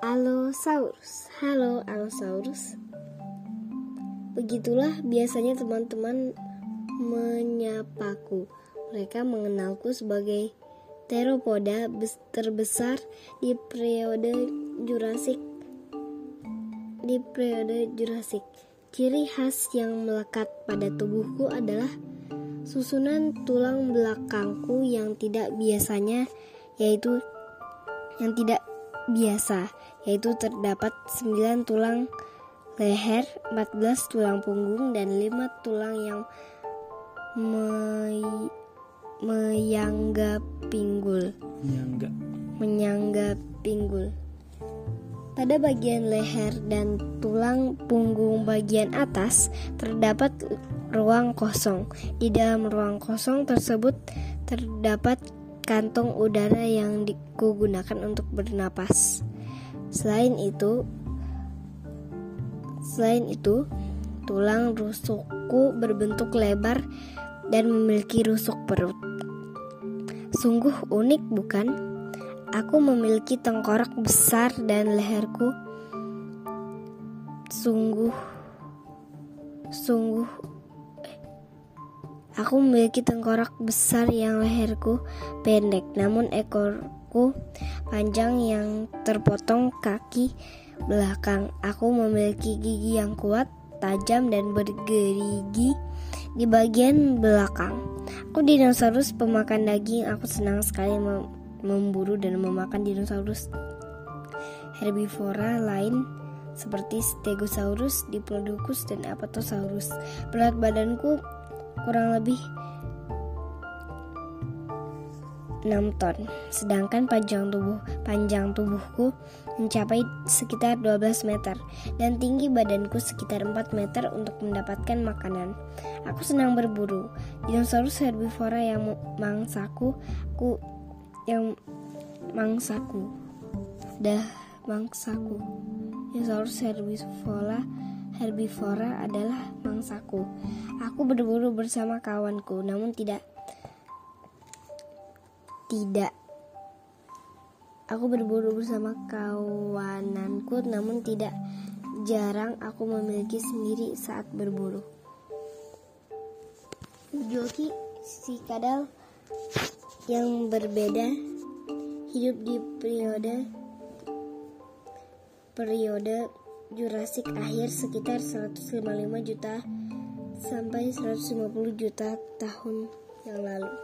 Allosaurus. Halo Allosaurus. Begitulah biasanya teman-teman menyapaku. Mereka mengenalku sebagai teropoda terbesar di periode Jurassic. Di periode Jurassic, ciri khas yang melekat pada tubuhku adalah susunan tulang belakangku yang tidak biasanya yaitu yang tidak biasa yaitu terdapat 9 tulang leher, 14 tulang punggung dan 5 tulang yang me meyangga pinggul. Menyangga. Menyangga pinggul. Pada bagian leher dan tulang punggung bagian atas terdapat ruang kosong. Di dalam ruang kosong tersebut terdapat kantong udara yang digunakan untuk bernapas. Selain itu, selain itu, tulang rusukku berbentuk lebar dan memiliki rusuk perut. Sungguh unik, bukan? Aku memiliki tengkorak besar dan leherku sungguh sungguh Aku memiliki tengkorak besar yang leherku pendek, namun ekorku panjang yang terpotong kaki belakang. Aku memiliki gigi yang kuat, tajam dan bergerigi di bagian belakang. Aku dinosaurus pemakan daging. Aku senang sekali mem memburu dan memakan dinosaurus herbivora lain seperti Stegosaurus, Diplodocus, dan Apatosaurus. Berat badanku kurang lebih 6 ton. Sedangkan panjang tubuh panjang tubuhku mencapai sekitar 12 meter dan tinggi badanku sekitar 4 meter untuk mendapatkan makanan. Aku senang berburu. Dinosaurus herbivora yang mangsaku ku yang mangsaku. Dah mangsaku. Dinosaurus herbivora herbivora adalah mangsaku. Aku berburu bersama kawanku, namun tidak tidak Aku berburu bersama kawananku, namun tidak jarang aku memiliki sendiri saat berburu. Joki si kadal yang berbeda hidup di periode periode Jurassic akhir sekitar 155 juta sampai 150 juta tahun yang lalu.